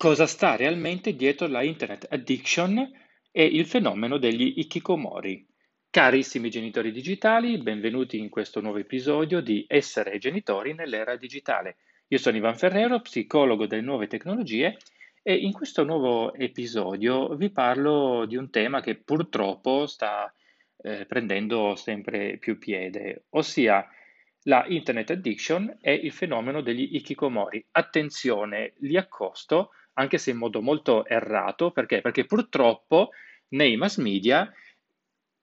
Cosa sta realmente dietro la internet addiction e il fenomeno degli hikikomori? Carissimi genitori digitali, benvenuti in questo nuovo episodio di Essere genitori nell'era digitale. Io sono Ivan Ferrero, psicologo delle nuove tecnologie e in questo nuovo episodio vi parlo di un tema che purtroppo sta eh, prendendo sempre più piede, ossia la internet addiction e il fenomeno degli hikikomori. Attenzione, li accosto, anche se in modo molto errato, perché? Perché purtroppo nei mass media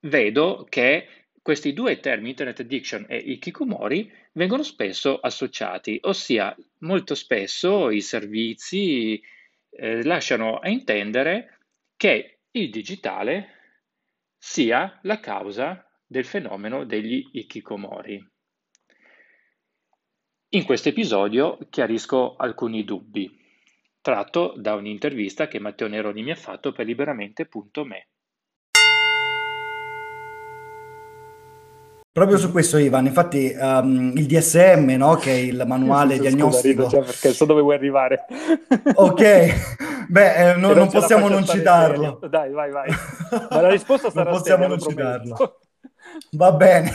vedo che questi due termini, internet addiction e hikikomori, vengono spesso associati, ossia molto spesso i servizi eh, lasciano a intendere che il digitale sia la causa del fenomeno degli hikikomori. In questo episodio chiarisco alcuni dubbi, tratto da un'intervista che Matteo Neroni mi ha fatto per liberamente.me. Proprio su questo, Ivan, infatti um, il DSM, no, che è il manuale diagnostico... Scusa, rido, perché so dove vuoi arrivare. ok, beh, eh, no, non, possiamo non citarlo. Dai, vai, vai. Ma la risposta sarà Non possiamo non citarlo. Va bene,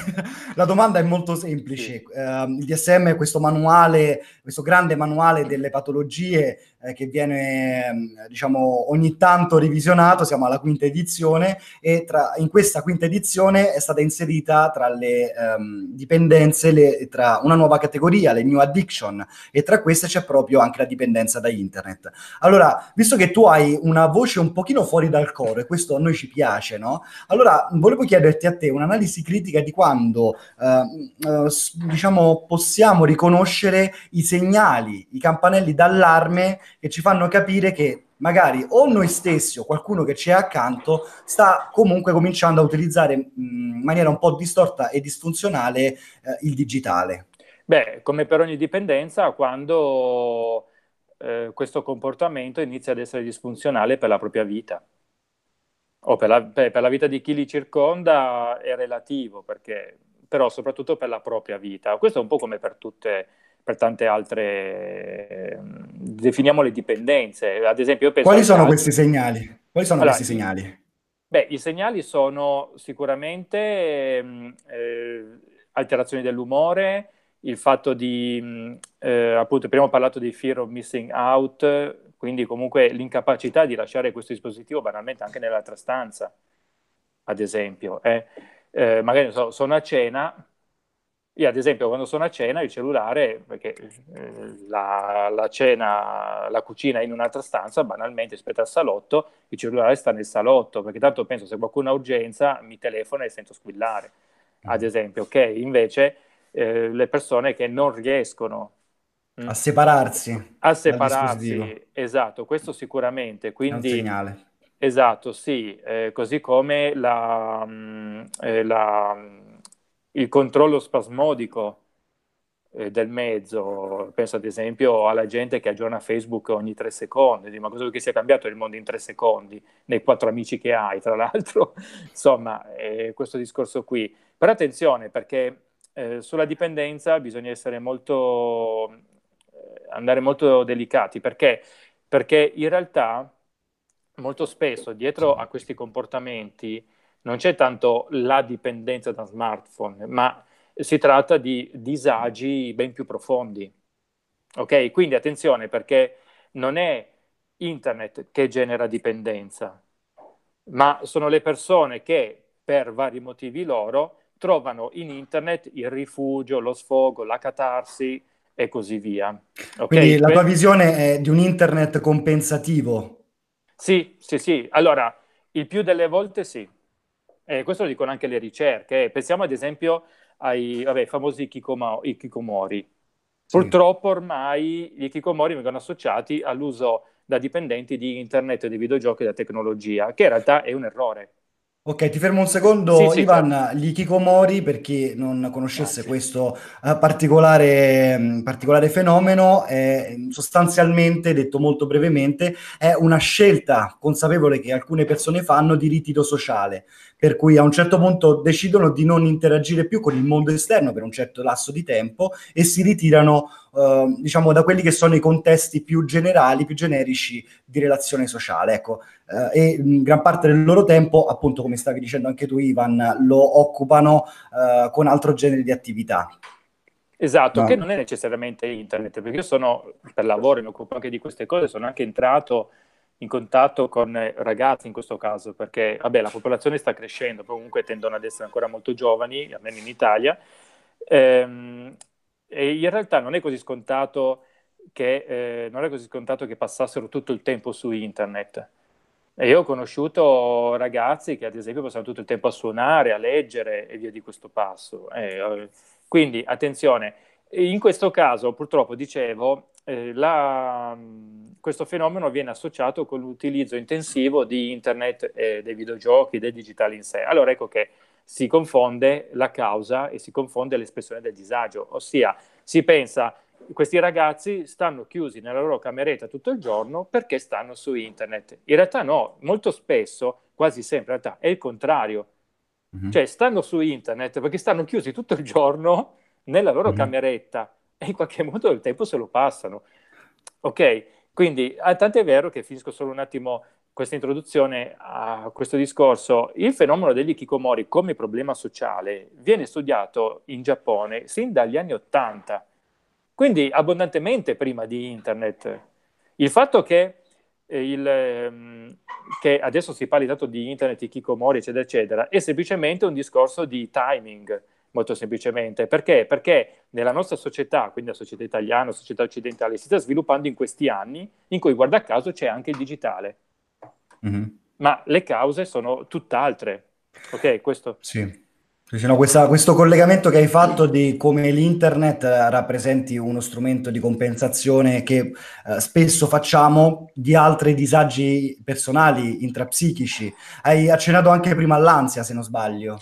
la domanda è molto semplice. Sì. Uh, il DSM è questo manuale, questo grande manuale delle patologie eh, che viene ehm, diciamo ogni tanto revisionato, siamo alla quinta edizione e tra, in questa quinta edizione è stata inserita tra le um, dipendenze le, tra una nuova categoria, le new addiction e tra queste c'è proprio anche la dipendenza da internet. Allora, visto che tu hai una voce un pochino fuori dal coro e questo a noi ci piace, no? Allora, volevo chiederti a te un'analisi critica di quando uh, uh, diciamo possiamo riconoscere i segnali, i campanelli d'allarme che ci fanno capire che magari o noi stessi o qualcuno che ci è accanto sta comunque cominciando a utilizzare in maniera un po' distorta e disfunzionale eh, il digitale. Beh, come per ogni dipendenza, quando eh, questo comportamento inizia ad essere disfunzionale per la propria vita o per la, per, per la vita di chi li circonda è relativo, perché, però soprattutto per la propria vita. Questo è un po' come per tutte per tante altre, definiamo le dipendenze. Ad esempio, Quali sono altri... questi segnali? Quali sono allora, questi segnali? Beh, i segnali sono sicuramente eh, alterazioni dell'umore, il fatto di, eh, appunto, prima ho parlato di fear of missing out, quindi comunque l'incapacità di lasciare questo dispositivo banalmente anche nell'altra stanza, ad esempio. Eh. Eh, magari so, sono a cena, io ad esempio quando sono a cena il cellulare, perché eh, la, la, cena, la cucina è in un'altra stanza, banalmente rispetto al salotto, il cellulare sta nel salotto, perché tanto penso se qualcuno ha urgenza mi telefona e sento squillare, ad mm. esempio, ok? Invece eh, le persone che non riescono mm, a separarsi. A separarsi, esatto, questo sicuramente. Quindi, è un segnale. Esatto, sì, eh, così come la, mh, mm, eh, la il controllo spasmodico eh, del mezzo, penso ad esempio alla gente che aggiorna Facebook ogni tre secondi, ma cosa vuoi che sia cambiato il mondo in tre secondi, nei quattro amici che hai, tra l'altro, insomma, eh, questo discorso qui. Però attenzione, perché eh, sulla dipendenza bisogna essere molto, eh, andare molto delicati, perché? Perché in realtà molto spesso dietro a questi comportamenti non c'è tanto la dipendenza da smartphone, ma si tratta di disagi ben più profondi. Ok? Quindi attenzione perché non è internet che genera dipendenza, ma sono le persone che per vari motivi loro trovano in internet il rifugio, lo sfogo, la catarsi e così via. Okay? Quindi la tua visione è di un internet compensativo? Sì, sì, sì. Allora, il più delle volte sì. Eh, questo lo dicono anche le ricerche. Pensiamo ad esempio ai vabbè, famosi ikikomori. Purtroppo ormai gli ikikomori vengono associati all'uso da dipendenti di internet, di videogiochi e da tecnologia, che in realtà è un errore. Ok, ti fermo un secondo, sì, sì, Ivan. Certo. Gli Kikomori, per chi non conoscesse Grazie. questo uh, particolare, um, particolare, fenomeno, è, sostanzialmente, detto molto brevemente, è una scelta consapevole che alcune persone fanno di ritiro sociale. Per cui a un certo punto decidono di non interagire più con il mondo esterno per un certo lasso di tempo e si ritirano eh, diciamo da quelli che sono i contesti più generali, più generici di relazione sociale. Ecco, eh, e in gran parte del loro tempo, appunto come stavi dicendo anche tu Ivan, lo occupano eh, con altro genere di attività. Esatto, no. che non è necessariamente internet, perché io sono per lavoro, mi occupo anche di queste cose, sono anche entrato in contatto con ragazzi in questo caso, perché vabbè, la popolazione sta crescendo, comunque tendono ad essere ancora molto giovani, almeno in Italia, ehm, e in realtà non è così scontato che, eh, non è così scontato che passassero tutto il tempo su internet. E io ho conosciuto ragazzi che ad esempio passano tutto il tempo a suonare, a leggere e via di questo passo. Eh, quindi attenzione, in questo caso purtroppo dicevo eh, la, questo fenomeno viene associato con l'utilizzo intensivo di internet, eh, dei videogiochi, del digitale in sé. Allora ecco che si confonde la causa e si confonde l'espressione del disagio, ossia si pensa questi ragazzi stanno chiusi nella loro cameretta tutto il giorno perché stanno su internet. In realtà no, molto spesso, quasi sempre in realtà è il contrario. Mm-hmm. Cioè stanno su internet perché stanno chiusi tutto il giorno nella loro mm-hmm. cameretta e in qualche modo il tempo se lo passano. Ok, quindi ah, tant'è vero che finisco solo un attimo questa introduzione a questo discorso. Il fenomeno degli kikomori come problema sociale viene studiato in Giappone sin dagli anni Ottanta, quindi abbondantemente prima di internet. Il fatto che, eh, il, ehm, che adesso si parli tanto di internet, di kikomori, eccetera, eccetera, è semplicemente un discorso di timing molto semplicemente. Perché? Perché nella nostra società, quindi la società italiana, la società occidentale, si sta sviluppando in questi anni in cui, guarda caso, c'è anche il digitale. Mm-hmm. Ma le cause sono tutt'altre. Ok, questo... Sì. No, questa, questo collegamento che hai fatto di come l'internet rappresenti uno strumento di compensazione che eh, spesso facciamo di altri disagi personali, intrapsichici. Hai accennato anche prima all'ansia, se non sbaglio.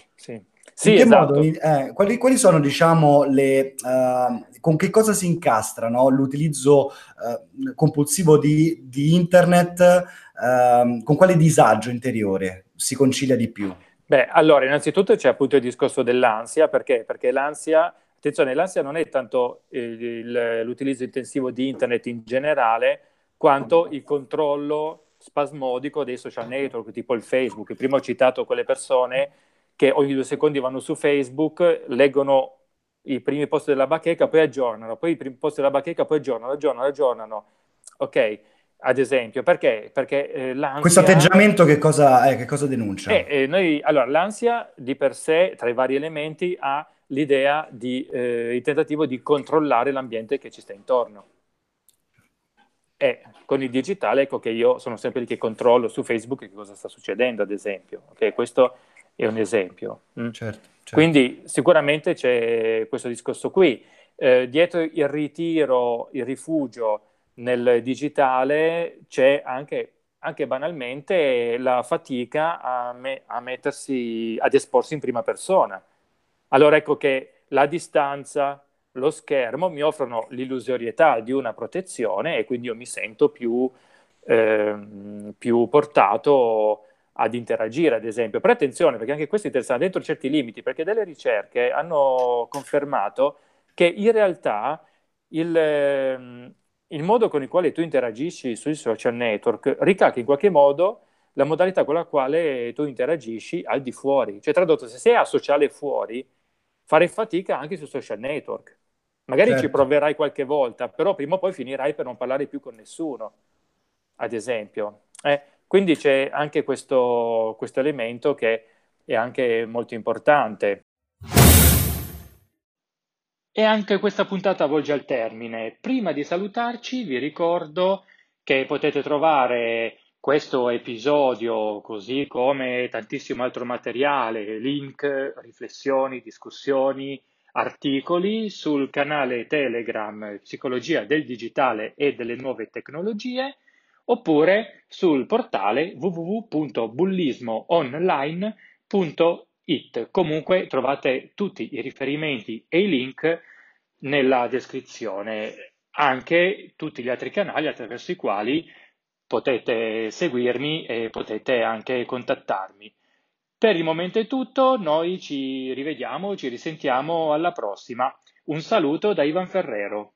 Sì. Esatto. modo, eh, quali, quali, sono, diciamo, le, uh, con che cosa si incastra no? l'utilizzo uh, compulsivo di, di internet, uh, con quale disagio interiore si concilia di più? Beh, allora, innanzitutto c'è appunto il discorso dell'ansia, perché? Perché l'ansia, attenzione, l'ansia non è tanto il, il, l'utilizzo intensivo di internet in generale, quanto il controllo spasmodico dei social network, tipo il Facebook. Prima ho citato quelle persone che ogni due secondi vanno su Facebook, leggono i primi post della bacheca, poi aggiornano, poi i primi post della bacheca, poi aggiornano, aggiornano, aggiornano. Ok, ad esempio, perché? Perché eh, l'ansia... Questo atteggiamento che cosa, eh, che cosa denuncia? Eh, eh, noi, allora, l'ansia di per sé, tra i vari elementi, ha l'idea di, eh, il tentativo di controllare l'ambiente che ci sta intorno. E con il digitale, ecco che io sono sempre lì che controllo su Facebook che cosa sta succedendo, ad esempio. Okay? Questo è un esempio. Mm. Certo, certo. Quindi sicuramente c'è questo discorso qui. Eh, dietro il ritiro, il rifugio nel digitale c'è anche, anche banalmente la fatica a, me, a mettersi, ad esporsi in prima persona. Allora ecco che la distanza, lo schermo mi offrono l'illusorietà di una protezione e quindi io mi sento più, eh, più portato ad interagire, ad esempio. Però attenzione, perché anche questo è interessante, dentro certi limiti, perché delle ricerche hanno confermato che in realtà il, ehm, il modo con il quale tu interagisci sui social network ricalca in qualche modo la modalità con la quale tu interagisci al di fuori. Cioè, tradotto, se sei asociale fuori, fare fatica anche sui social network. Magari certo. ci proverai qualche volta, però prima o poi finirai per non parlare più con nessuno, ad esempio. Eh, quindi c'è anche questo, questo elemento che è anche molto importante. E anche questa puntata volge al termine. Prima di salutarci vi ricordo che potete trovare questo episodio, così come tantissimo altro materiale, link, riflessioni, discussioni, articoli sul canale Telegram Psicologia del Digitale e delle Nuove Tecnologie oppure sul portale www.bullismoonline.it. Comunque trovate tutti i riferimenti e i link nella descrizione, anche tutti gli altri canali attraverso i quali potete seguirmi e potete anche contattarmi. Per il momento è tutto, noi ci rivediamo, ci risentiamo alla prossima. Un saluto da Ivan Ferrero.